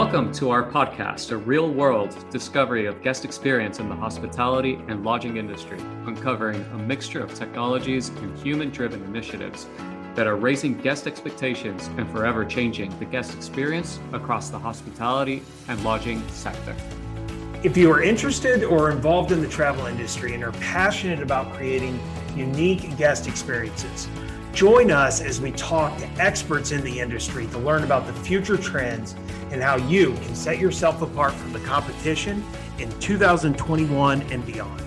Welcome to our podcast, a real world discovery of guest experience in the hospitality and lodging industry, uncovering a mixture of technologies and human driven initiatives that are raising guest expectations and forever changing the guest experience across the hospitality and lodging sector. If you are interested or involved in the travel industry and are passionate about creating unique guest experiences, join us as we talk to experts in the industry to learn about the future trends and how you can set yourself apart from the competition in 2021 and beyond.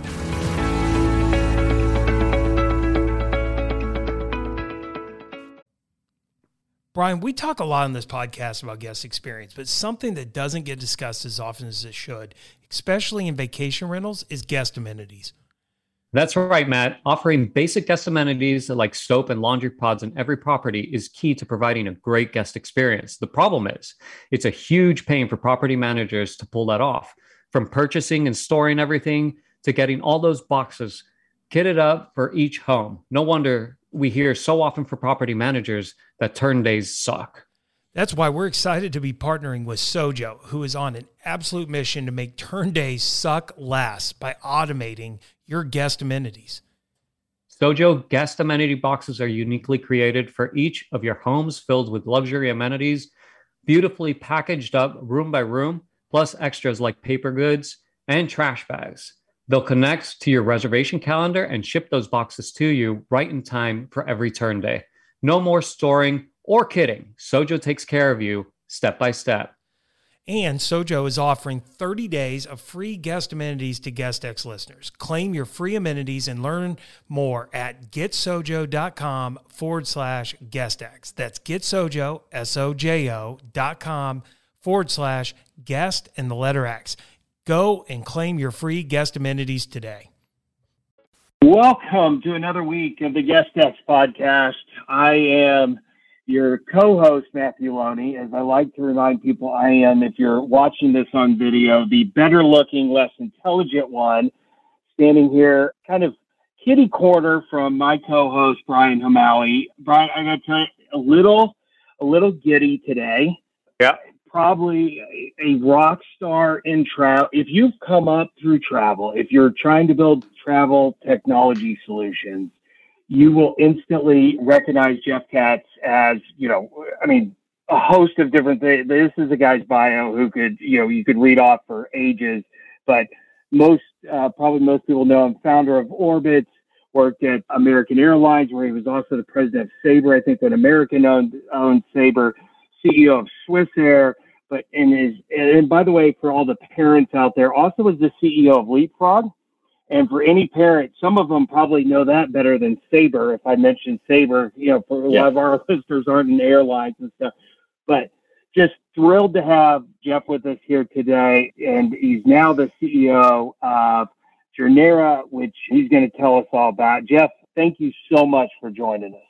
Brian, we talk a lot on this podcast about guest experience, but something that doesn't get discussed as often as it should, especially in vacation rentals, is guest amenities. That's right, Matt. Offering basic guest amenities like soap and laundry pods in every property is key to providing a great guest experience. The problem is, it's a huge pain for property managers to pull that off. From purchasing and storing everything to getting all those boxes kitted up for each home. No wonder we hear so often from property managers that turn days suck. That's why we're excited to be partnering with Sojo, who is on an absolute mission to make turn days suck less by automating your guest amenities. Sojo guest amenity boxes are uniquely created for each of your homes filled with luxury amenities, beautifully packaged up room by room, plus extras like paper goods and trash bags. They'll connect to your reservation calendar and ship those boxes to you right in time for every turn day. No more storing or kidding. Sojo takes care of you step by step. And Sojo is offering 30 days of free guest amenities to GuestX listeners. Claim your free amenities and learn more at getsojo.com forward slash guestx. That's getsojo, S-O-J-O dot com forward slash guest and the letter X. Go and claim your free guest amenities today. Welcome to another week of the Guest X podcast. I am your co-host Matthew Loney. As I like to remind people, I am, if you're watching this on video, the better looking, less intelligent one, standing here kind of kitty corner from my co-host Brian Hamali. Brian, I gotta tell you, a little a little giddy today. Yeah. Probably a rock star in travel. If you've come up through travel, if you're trying to build travel technology solutions, you will instantly recognize Jeff Katz as, you know, I mean, a host of different things. This is a guy's bio who could, you know, you could read off for ages, but most, uh, probably most people know him, founder of Orbitz, worked at American Airlines, where he was also the president of Sabre. I think when American owned, owned Sabre, CEO of Swissair. But in his, and by the way, for all the parents out there, also was the CEO of Leapfrog and for any parent, some of them probably know that better than Sabre. If I mentioned Sabre, you know, for a yeah. lot of our listeners aren't in airlines and stuff. But just thrilled to have Jeff with us here today. And he's now the CEO of Journera, which he's going to tell us all about. Jeff, thank you so much for joining us.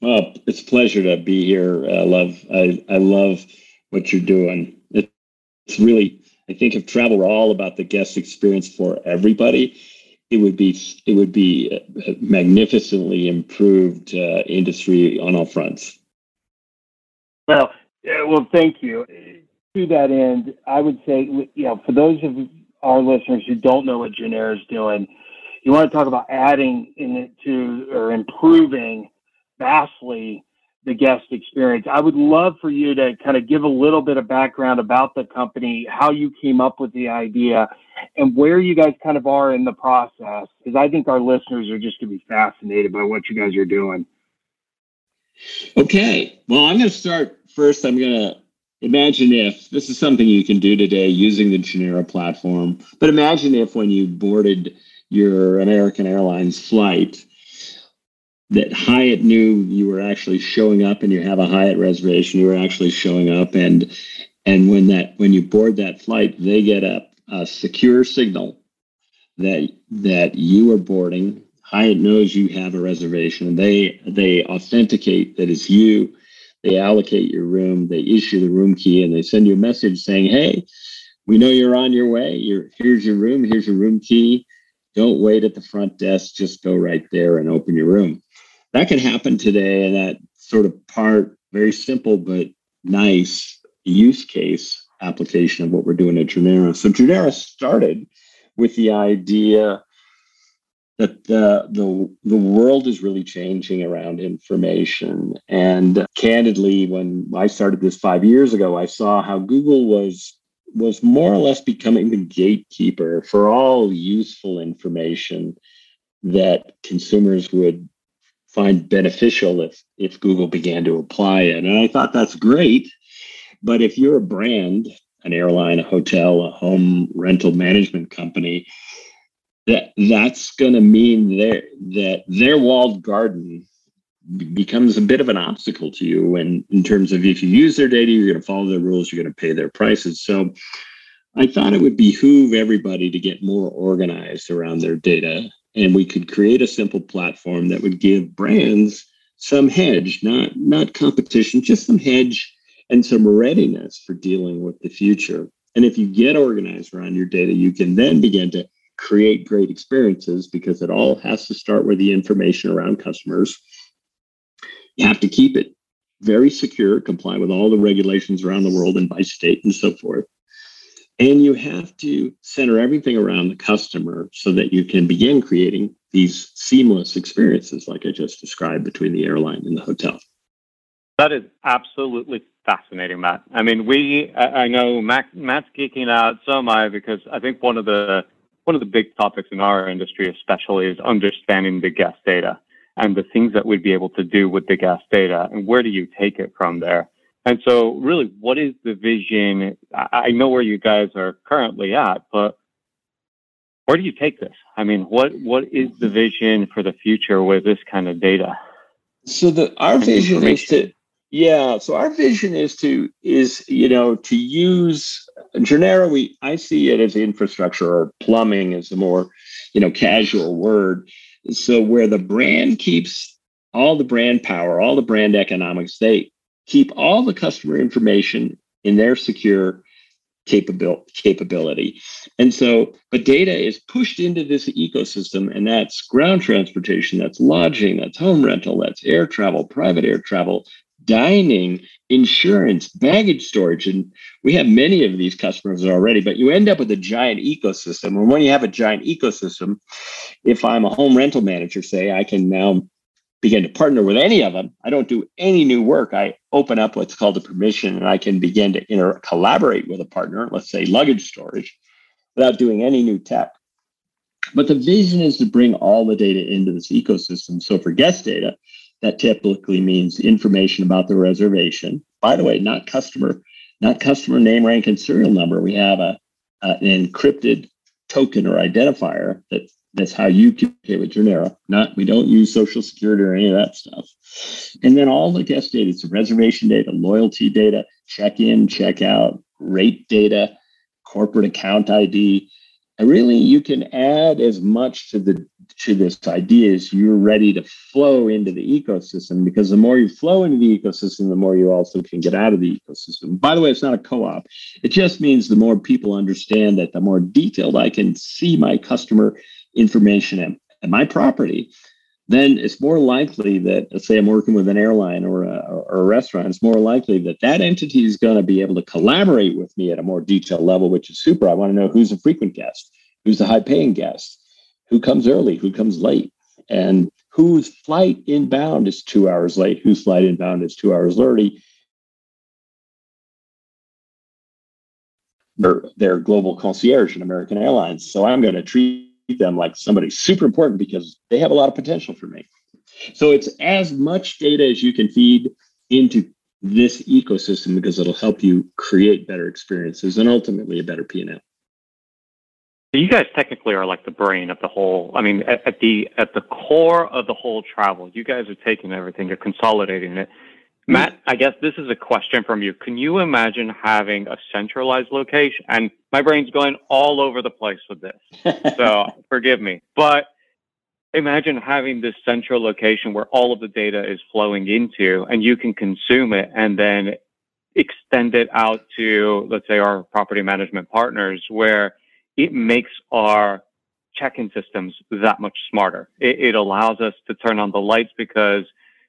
Well, it's a pleasure to be here. I love I, I love what you're doing. It's really I think if travel were all about the guest experience for everybody, it would be it would be a magnificently improved uh, industry on all fronts. Well, well, thank you. To that end, I would say, you know, for those of our listeners who don't know what Journera is doing, you want to talk about adding in to or improving vastly the guest experience. I would love for you to kind of give a little bit of background about the company, how you came up with the idea, and where you guys kind of are in the process. Because I think our listeners are just going to be fascinated by what you guys are doing. Okay. Well, I'm going to start first. I'm going to imagine if this is something you can do today using the Journera platform, but imagine if when you boarded your American Airlines flight, that Hyatt knew you were actually showing up and you have a Hyatt reservation, you were actually showing up and and when that when you board that flight, they get a, a secure signal that that you are boarding. Hyatt knows you have a reservation. They they authenticate that it's you. They allocate your room. They issue the room key, and they send you a message saying, "Hey, we know you're on your way. You're here's your room. Here's your room key. Don't wait at the front desk. Just go right there and open your room." that can happen today and that sort of part very simple but nice use case application of what we're doing at Journera. So Journera started with the idea that the, the the world is really changing around information. And candidly, when I started this five years ago, I saw how Google was was more or less becoming the gatekeeper for all useful information that consumers would find beneficial if if Google began to apply it. And I thought that's great. But if you're a brand, an airline, a hotel, a home rental management company, that that's going to mean that their walled garden becomes a bit of an obstacle to you and in terms of if you use their data you're going to follow their rules you're going to pay their prices. So i thought it would behoove everybody to get more organized around their data and we could create a simple platform that would give brands some hedge not not competition just some hedge and some readiness for dealing with the future. And if you get organized around your data you can then begin to create great experiences because it all has to start with the information around customers. You have to keep it very secure comply with all the regulations around the world and by state and so forth. And you have to center everything around the customer so that you can begin creating these seamless experiences, like I just described, between the airline and the hotel. That is absolutely fascinating, Matt. I mean, we, I know Matt, Matt's geeking out, so am I, because I think one of the, one of the big topics in our industry, especially, is understanding the guest data and the things that we'd be able to do with the guest data and where do you take it from there. And so, really, what is the vision? I know where you guys are currently at, but where do you take this? I mean, what what is the vision for the future with this kind of data? So the our vision is to yeah. So our vision is to is you know to use Journera. We I see it as infrastructure or plumbing is a more you know casual word. So where the brand keeps all the brand power, all the brand economics, they keep all the customer information in their secure capability. And so, but data is pushed into this ecosystem, and that's ground transportation, that's lodging, that's home rental, that's air travel, private air travel, dining, insurance, baggage storage. And we have many of these customers already, but you end up with a giant ecosystem. And when you have a giant ecosystem, if I'm a home rental manager, say, I can now begin to partner with any of them. I don't do any new work. I open up what's called a permission and I can begin to inter- collaborate with a partner, let's say luggage storage, without doing any new tech. But the vision is to bring all the data into this ecosystem. So for guest data, that typically means information about the reservation. By the way, not customer, not customer name, rank, and serial number. We have a, an encrypted token or identifier that that's how you communicate with Journera. Not we don't use social security or any of that stuff. And then all the guest data, it's reservation data, loyalty data, check-in, check-out, rate data, corporate account ID. And really you can add as much to the to this idea is you're ready to flow into the ecosystem because the more you flow into the ecosystem, the more you also can get out of the ecosystem. By the way, it's not a co-op. It just means the more people understand that, the more detailed I can see my customer information and, at my property, then it's more likely that, let's say I'm working with an airline or a, or a restaurant, it's more likely that that entity is going to be able to collaborate with me at a more detailed level, which is super. I want to know who's a frequent guest, who's the high paying guest, who comes early, who comes late, and whose flight inbound is two hours late, whose flight inbound is two hours early. Their, their global concierge in American Airlines. So I'm going to treat them like somebody super important because they have a lot of potential for me. So it's as much data as you can feed into this ecosystem because it'll help you create better experiences and ultimately a better P&L. You guys technically are like the brain of the whole. I mean, at, at the at the core of the whole travel, you guys are taking everything, you're consolidating it, Matt, I guess this is a question from you. Can you imagine having a centralized location? And my brain's going all over the place with this. so forgive me. But imagine having this central location where all of the data is flowing into and you can consume it and then extend it out to, let's say, our property management partners where it makes our check in systems that much smarter. It, it allows us to turn on the lights because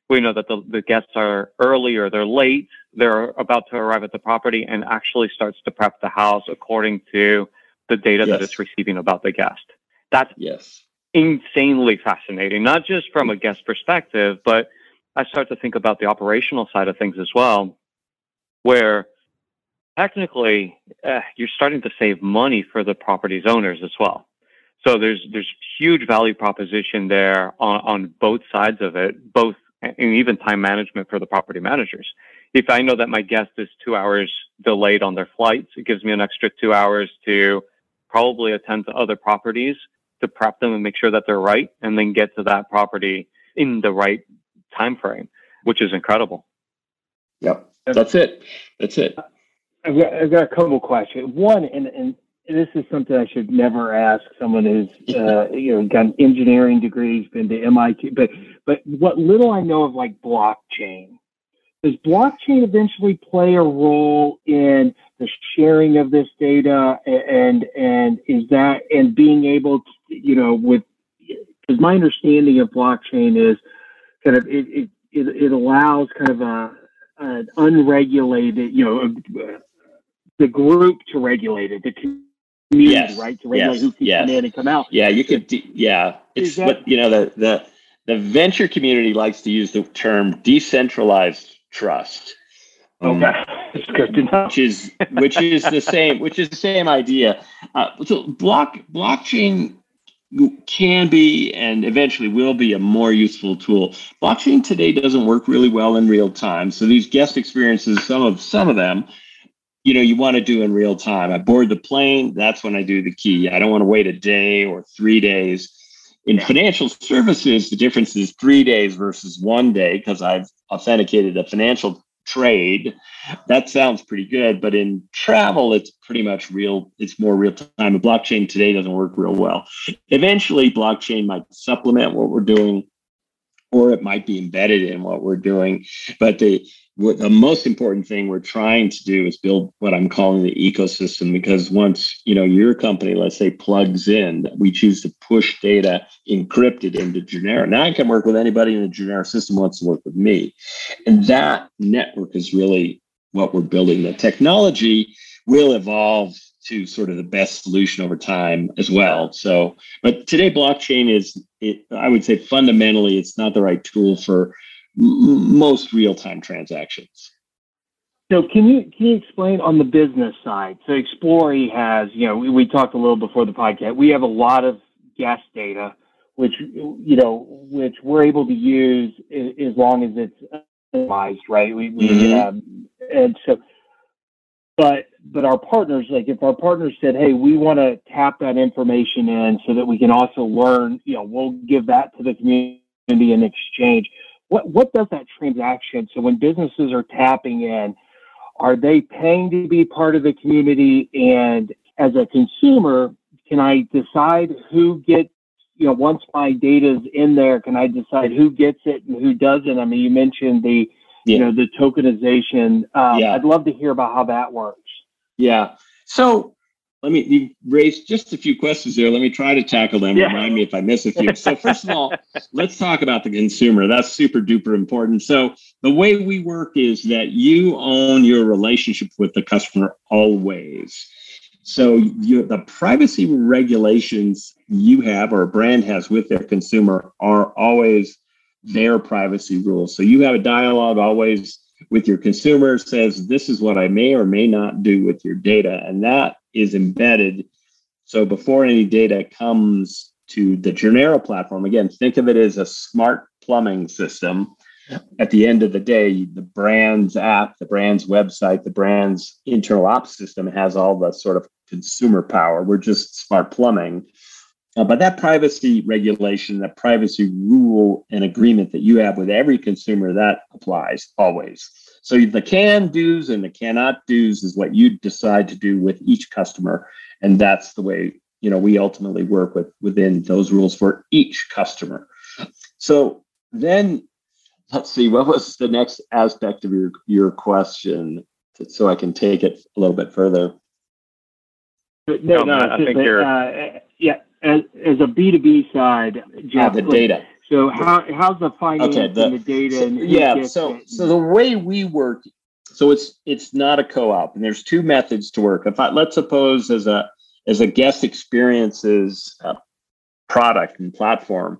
We know that the, the guests are early or they're late. They're about to arrive at the property and actually starts to prep the house according to the data Yes. that it's receiving about the guest. That's Yes. insanely fascinating, not just from a guest perspective, but I start to think about the operational side of things as well, where technically uh, you're starting to save money for the property's owners as well. So there's there's huge value proposition there on, on both sides of it, both and even time management for the property managers. If I know that my guest is two hours delayed on their flights, it gives me an extra two hours to probably attend to other properties to prep them and make sure that they're right and then get to that property in the right time frame, which is incredible. Yep. That's it. That's it. I've got, I've got a couple questions. One, and, and this is something I should never ask someone who's uh, you know got an engineering degrees, been to MIT, but but what little I know of like blockchain, does blockchain eventually play a role in the sharing of this data and and is that and being able to you know with because my understanding of blockchain is kind of it it, it, allows kind of a an unregulated you know the group to regulate it the community Yes, right to regulate yes, who can yes. come in and come out Yeah, you could. De- yeah, it's that- what you know. The the the venture community likes to use the term decentralized trust. Um, okay it's good to know which is which is the same which is the same idea. Uh, so block blockchain can be and eventually will be a more useful tool. Blockchain today doesn't work really well in real time. So these guest experiences, some of some of them, you know, you want to do in real time. I board the plane, that's when I do the key. I don't want to wait a day or three days. In financial services, the difference is three days versus one day because I've authenticated a financial trade. That sounds pretty good, but in travel, it's pretty much real. It's more real time. And blockchain today doesn't work real well. Eventually, blockchain might supplement what we're doing, or it might be embedded in what we're doing. But the what the most important thing we're trying to do is build what I'm calling the ecosystem. Because once you know your company, let's say, plugs in, we choose to push data encrypted into Journera. Now I can work with anybody in the Journera system wants to work with me. And that network is really what we're building. The technology will evolve to sort of the best solution over time as well. So, but today blockchain is, it, I would say fundamentally, it's not the right tool for m- most real-time transactions. So can you can you explain on the business side? So Xplorie has, you know, we, we talked a little before the podcast. We have a lot of guest data, which you know, which we're able to use as long as it's analyzed, right? We, we Mhm. um, and so, but but our partners, like if our partners said, hey, we want to tap that information in so that we can also learn, you know, we'll give that to the community in exchange. What what does that transaction? So when businesses are tapping in are they paying to be part of the community and as a consumer can i decide who gets you know once my data is in there can i decide who gets it and who doesn't i mean you mentioned the Yeah. you know the tokenization um, Yeah. i'd love to hear about how that works Yeah. So let me you raised just a few questions there. Let me try to tackle them. Yeah. Remind me if I miss a few. So first of all, let's talk about the consumer. That's super duper important. So the way we work is that you own your relationship with the customer always. So you, the privacy regulations you have or a brand has with their consumer are always their privacy rules. So you have a dialogue always with your consumer says this is what I may or may not do with your data, and that is embedded. So before any data comes to the Journera platform, again, think of it as a smart plumbing system. At the end of the day, the brand's app, the brand's website, the brand's internal ops system has all the sort of consumer power. We're just smart plumbing. Uh, but that privacy regulation, that privacy rule and agreement that you have with every consumer, that applies always. So the can do's and the cannot do's is what you decide to do with each customer, and that's the way you know we ultimately work with within those rules for each customer. So then, let's see, what was the next aspect of your your question, so I can take it a little bit further. No, no, no, I think that, you're- uh, yeah as, as a b2b side Ah, Jeff, the like, data. So how how's the finance Okay, the- and the data? So- and yeah so it? so the way we work so it's it's not a co-op and there's two methods to work if i let's suppose as a as a guest experiences uh, product and platform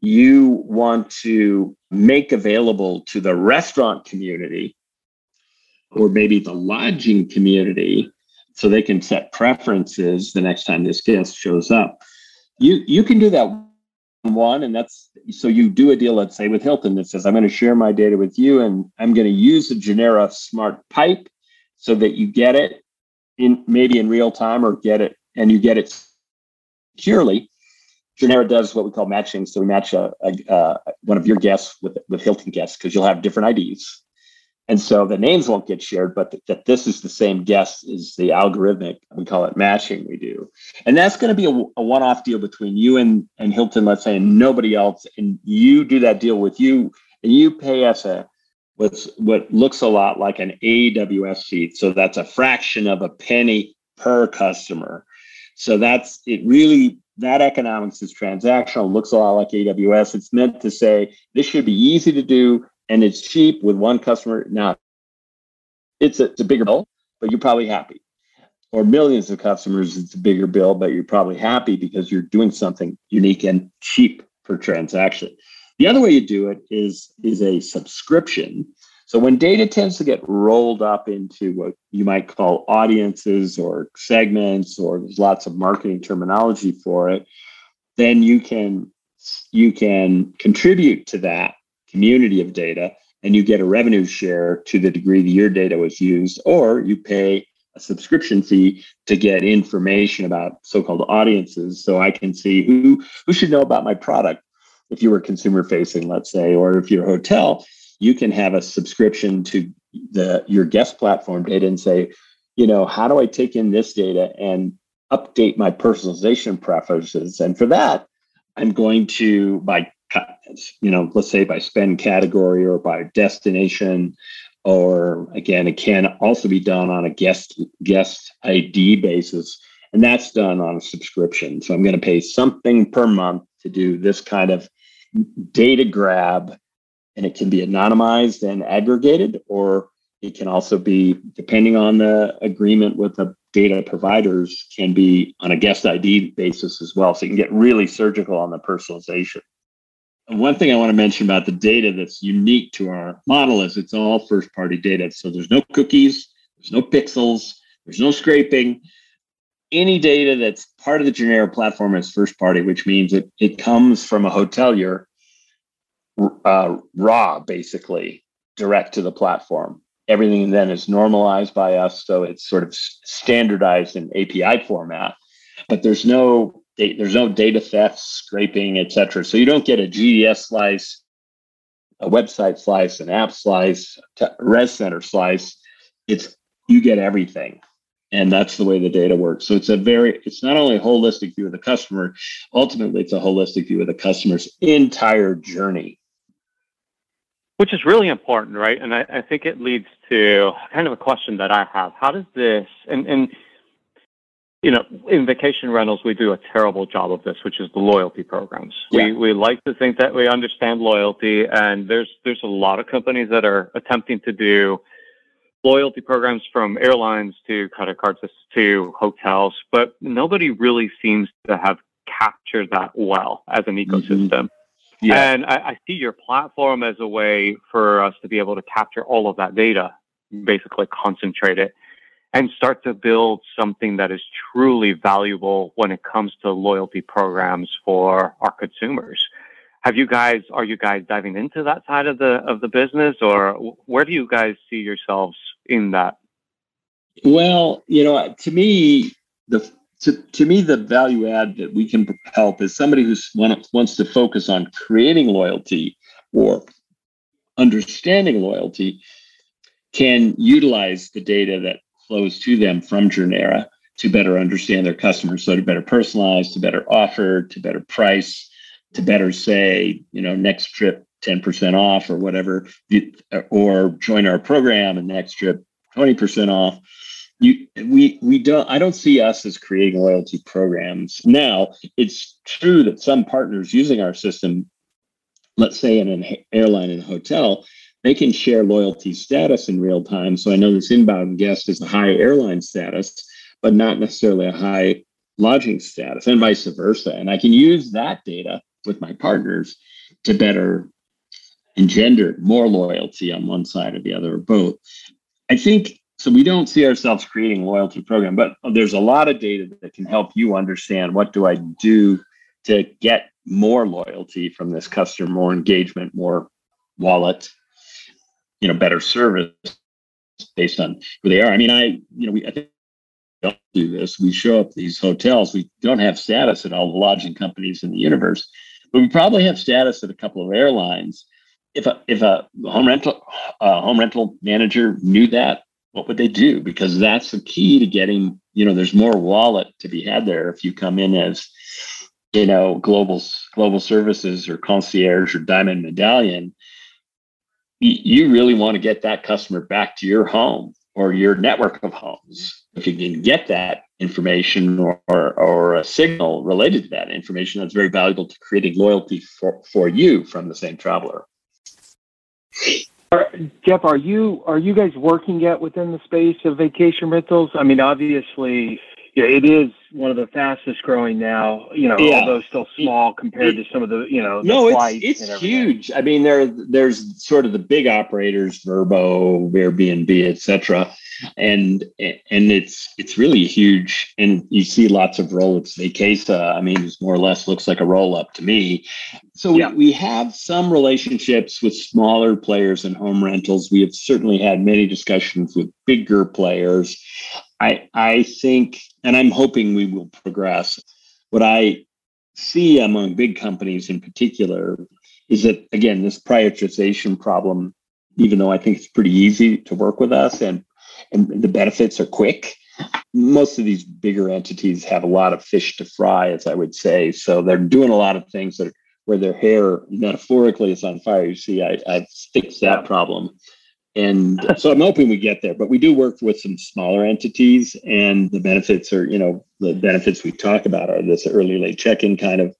you want to make available to the restaurant community or maybe the lodging community so they can set preferences the next time this guest shows up. You you can do that one and that's so you do a deal let's say with hilton that says i'm going to share my data with you and i'm going to use the Journera smart pipe so that you get it in maybe in real time or get it and you get it securely. Journera does what we call matching so we match a, a, uh, one of your guests with with hilton guests because you'll have different ids and so the names won't get shared but th- that this is the same guest is the algorithmic we call it matching we do. And that's going to be a, a one-off deal between you and, and hilton let's say and nobody else and you do that deal with you and you pay us a what's what looks a lot like an aws fee so that's a fraction of a penny per customer. So that's it really that economics is transactional looks a lot like aws it's meant to say this should be easy to do and it's cheap with one customer now it's a, it's a bigger bill but you're probably happy or millions of customers, it's a bigger bill, but you're probably happy because you're doing something unique and cheap per transaction. The other way you do it is, is a subscription. So when data tends to get rolled up into what you might call audiences or segments, or there's lots of marketing terminology for it, then you can you can contribute to that community of data and you get a revenue share to the degree that your data was used, or you pay a subscription fee to get information about so-called audiences so i can see who who should know about my product. If you were consumer facing let's say or if you're a hotel you can have a subscription to the your guest platform data and say you know how do i take in this data and update my personalization preferences? And for that i'm going to by you know let's say by spend category or by destination or again it can also be done on a guest guest id basis and that's done on a subscription. So i'm going to pay something per month to do this kind of data grab and it can be anonymized and aggregated or it can also be depending on the agreement with the data providers can be on a guest id basis as well. So you can get really surgical on the personalization one thing I want to mention about the data that's unique to our model is it's all first party data. So there's no cookies, there's no pixels, there's no scraping. Any data that's part of the Journera platform is first party, which means it, it comes from a hotelier uh, raw, basically, direct to the platform. Everything then is normalized by us. So it's sort of standardized in API format, but there's no there's no data theft, scraping, etc. So you don't get a GDS slice, a website slice, an app slice, res center slice. It's you get everything, and that's the way the data works. So it's a very it's not only a holistic view of the customer, ultimately it's a holistic view of the customer's entire journey. Which is really important, right? And I, I think it leads to kind of a question that I have. How does this and and you know, in vacation rentals, we do a terrible job of this, which is the loyalty programs. Yeah. We we like to think that we understand loyalty, and there's there's a lot of companies that are attempting to do loyalty programs from airlines to credit cards to hotels, but nobody really seems to have captured that well as an mm-hmm. ecosystem. Yeah. And I, I see your platform as a way for us to be able to capture all of that data, basically concentrate it and start to build something that is truly valuable when it comes to loyalty programs for our consumers. Have you guys are you guys diving into that side of the of the business or where do you guys see yourselves in that? Well, you know, to me, the to, to me the value add that we can help is somebody who wants to focus on creating loyalty or understanding loyalty can utilize the data that flows to them from Journera to better understand their customers. So to better personalize, to better offer, to better price, to better say, you know, next trip 10% off or whatever, or join our program and next trip 20% off. You, we we don't I don't see us as creating loyalty programs. Now, it's true that some partners using our system let's say in an airline and hotel, they can share loyalty status in real time. So I know this inbound guest is a high airline status, but not necessarily a high lodging status, and vice versa. And I can use that data with my partners to better engender more loyalty on one side or the other or both. I think so. We don't see ourselves creating loyalty program, but there's a lot of data that can help you understand what do I do to get more loyalty from this customer, more engagement, more wallet, you know, better service based on who they are. I mean, I, you know, we, I think don't do this. We show up these hotels. We don't have status at all the lodging companies in the universe, but we probably have status at a couple of airlines. If a if a home rental uh, home rental manager knew that, what would they do? Because that's the key to getting. You know, there's more wallet to be had there if you come in as you know, global global services or concierge or diamond medallion, you really want to get that customer back to your home or your network of homes. If you can get that information or, or, or a signal related to that information, that's very valuable to creating loyalty for, for you from the same traveler. Jeff, are you are you guys working yet within the space of vacation rentals? I mean, obviously, yeah, it is one of the fastest growing now. You know, yeah. although still small compared it, to some of the you know. The no, it's it's huge. I mean, there there's sort of the big operators, Vrbo, Airbnb, etc and and it's it's really huge and you see lots of roll-ups vacasa i mean it more or less looks like a roll-up to me so yeah. we, we have some relationships with smaller players in home rentals we have certainly had many discussions with bigger players i i think and i'm hoping we will progress what i see among big companies in particular is that again this prioritization problem even though i think it's pretty easy to work with us and and the benefits are quick. Most of these bigger entities have a lot of fish to fry, as I would say. So they're doing a lot of things that are, where their hair metaphorically is on fire. You see, I, I've fixed that problem. And so I'm hoping we get there, but we do work with some smaller entities and the benefits are, you know, the benefits we talk about are this early late check-in kind of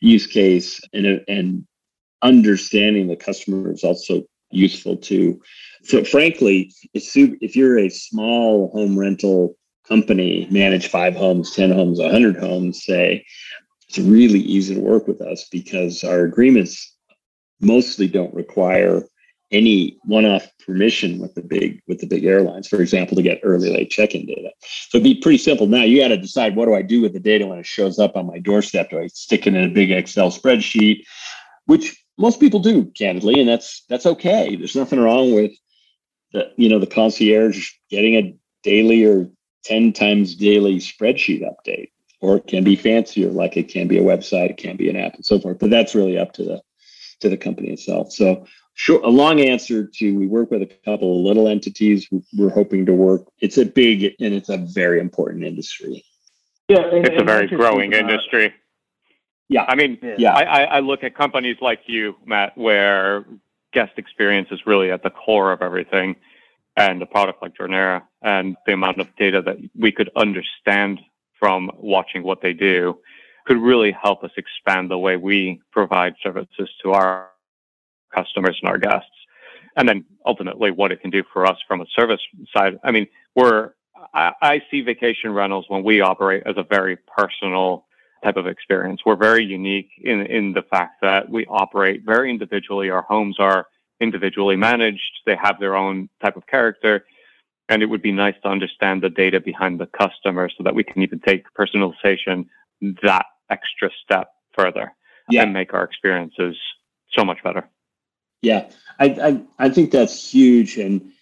use case and, and understanding the customer is also useful too. So frankly, if you're a small home rental company, manage five homes, 10 homes, a 100 homes, say, it's really easy to work with us because our agreements mostly don't require any one-off permission with the big with the big airlines for example to get early late check-in data. So it'd be pretty simple. Now you got to decide what do i do with the data when it shows up on my doorstep? Do i stick it in a big excel spreadsheet? Which most people do candidly and that's that's okay. There's nothing wrong with the you know the concierge getting a daily or 10 times daily spreadsheet update. Or it can be fancier like it can be a website it can be an app and so forth but that's really up to the to the company itself. So sure a long answer to we work with a couple of little entities we're hoping to work it's a big and it's a very important industry yeah and, it's and a very growing industry yeah. I mean, yeah. I, I look at companies like you, Matt, where guest experience is really at the core of everything and a product like Journera and the amount of data that we could understand from watching what they do could really help us expand the way we provide services to our customers and our guests. And then ultimately what it can do for us from a service side. I mean, we're, I, I see vacation rentals when we operate as a very personal type of experience. We're very unique in, in the fact that we operate very individually. Our homes are individually managed. They have their own type of character. And it would be nice to understand the data behind the customer so that we can even take personalization that extra step further yeah. and make our experiences so much better. Yeah, I, I, I think that's huge. And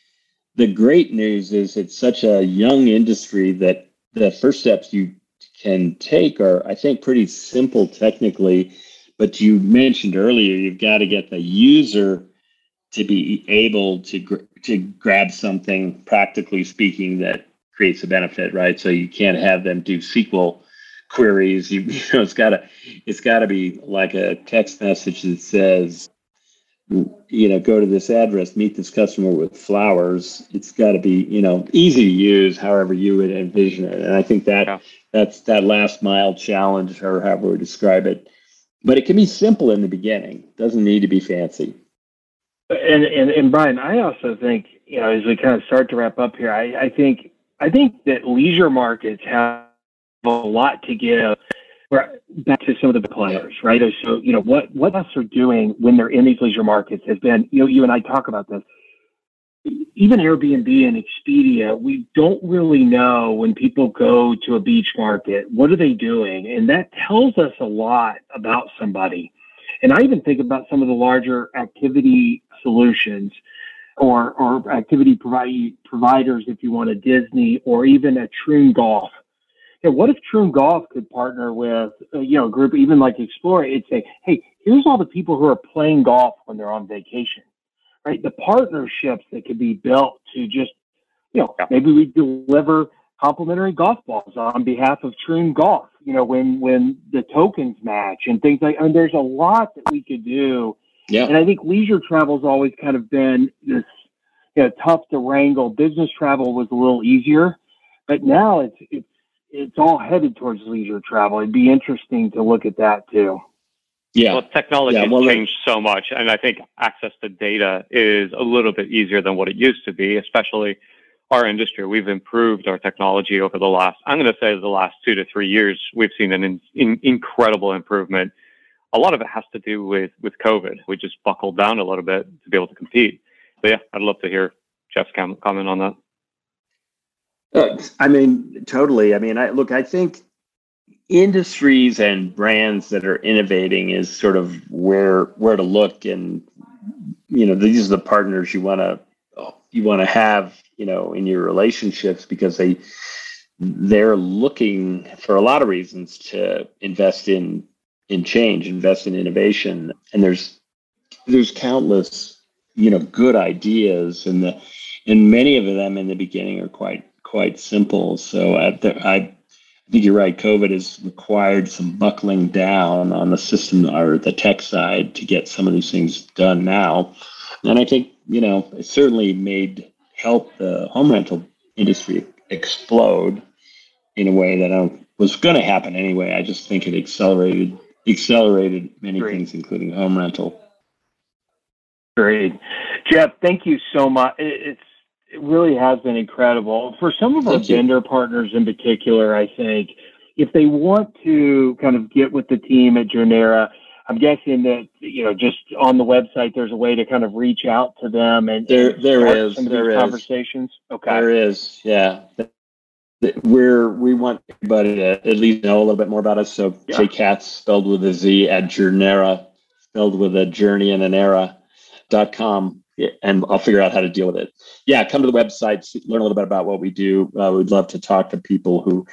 the great news is it's such a young industry that the first steps you can take are, I think, pretty simple technically. But you mentioned earlier, you've got to get the user to be able to gr- to grab something, practically speaking, that creates a benefit, right? So you can't have them do SQL queries. You, you know, it's gotta it's gotta be like a text message that says, you know, go to this address, meet this customer with flowers. It's got to be, you know, easy to use, however you would envision it. And I think that yeah that's that last mile challenge or however we describe it but it can be simple in the beginning. Doesn't need to be fancy. And and and Brian, I also think you know as we kind of start to wrap up here, I, I think I think that leisure markets have a lot to give back to some of the players, right? So, you know, what, what us are doing when they're in these leisure markets has been, you know, you and I talk about this. Even Airbnb and Expedia, we don't really know when people go to a beach market, what are they doing? And that tells us a lot about somebody. And I even think about some of the larger activity solutions or, or activity provide, providers, if you want a Disney or even a Troon Golf hey, what if Troon Golf could partner with, uh, you know, a group even like Xplorie? It'd say, hey, here's all the people who are playing golf when they're on vacation, right? The partnerships that could be built to just, you know, yeah. maybe we deliver complimentary golf balls on behalf of Troon Golf, you know, when when the tokens match and things like. I mean, there's a lot that we could do. Yeah. And I think leisure travel's always kind of been this, you know, tough to wrangle. Business travel was a little easier, but now it's it's it's all headed towards leisure travel. It'd be interesting to look at that too. Yeah. Well, technology yeah, well, has changed so much, and I think access to data is a little bit easier than what it used to be, especially our industry. We've improved our technology over the last, I'm going to say the last two to three years, we've seen an in, in, incredible improvement. A lot of it has to do with, with COVID. We just buckled down a little bit to be able to compete. But yeah, I'd love to hear Jeff's comment on that. I mean, totally. I mean, I look, I think industries and brands that are innovating is sort of where where to look and you know, these are the partners you want to you want to have, you know, in your relationships because they they're looking for a lot of reasons to invest in in change, invest in innovation. And there's there's countless, you know, good ideas and the and many of them in the beginning are quite quite simple. So I, I think you're right. COVID has required some buckling down on the system or the tech side to get some of these things done now. And I think, you know, it certainly made help the home rental industry explode in a way that I was going to happen anyway. I just think it accelerated accelerated many Great. things, including home rental. Great, Jeff. Thank you so much. It's it really has been incredible. For some of our Thank vendor you. partners in particular, I think if they want to kind of get with the team at Journera, I'm guessing that you know just on the website there's a way to kind of reach out to them and there there is some of there these is. conversations. Okay, there is yeah. We're we want everybody to at least know a little bit more about us. So yeah. J Katz spelled with a Z at Journera, spelled with a journey and an era dot com and I'll figure out how to deal with it. Yeah, come to the website, learn a little bit about what we do. Uh, we'd love to talk to people who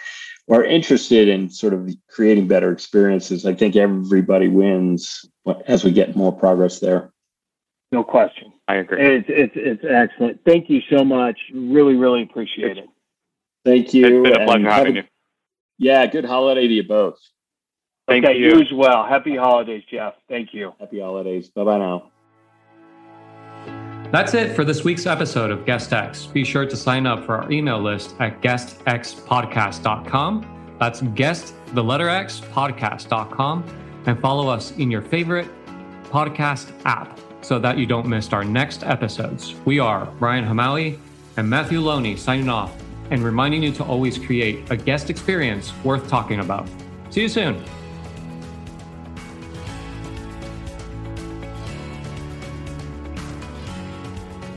are interested in sort of creating better experiences. I think everybody wins as we get more progress there. No question. I agree. It's, it's, it's excellent. Thank you so much. Really, really appreciate it. Thank you. It's been a pleasure having you. Yeah, good holiday to you both. Thank okay, you. you as well. Happy holidays, Jeff. Thank you. Happy holidays. Bye bye now. That's it for this week's episode of GuestX. Be sure to sign up for our email list at guestxpodcast.com. That's guest, the letter X, podcast.com. And follow us in your favorite podcast app so that you don't miss our next episodes. We are Brian Hamali and Matthew Loney signing off and reminding you to always create a guest experience worth talking about. See you soon.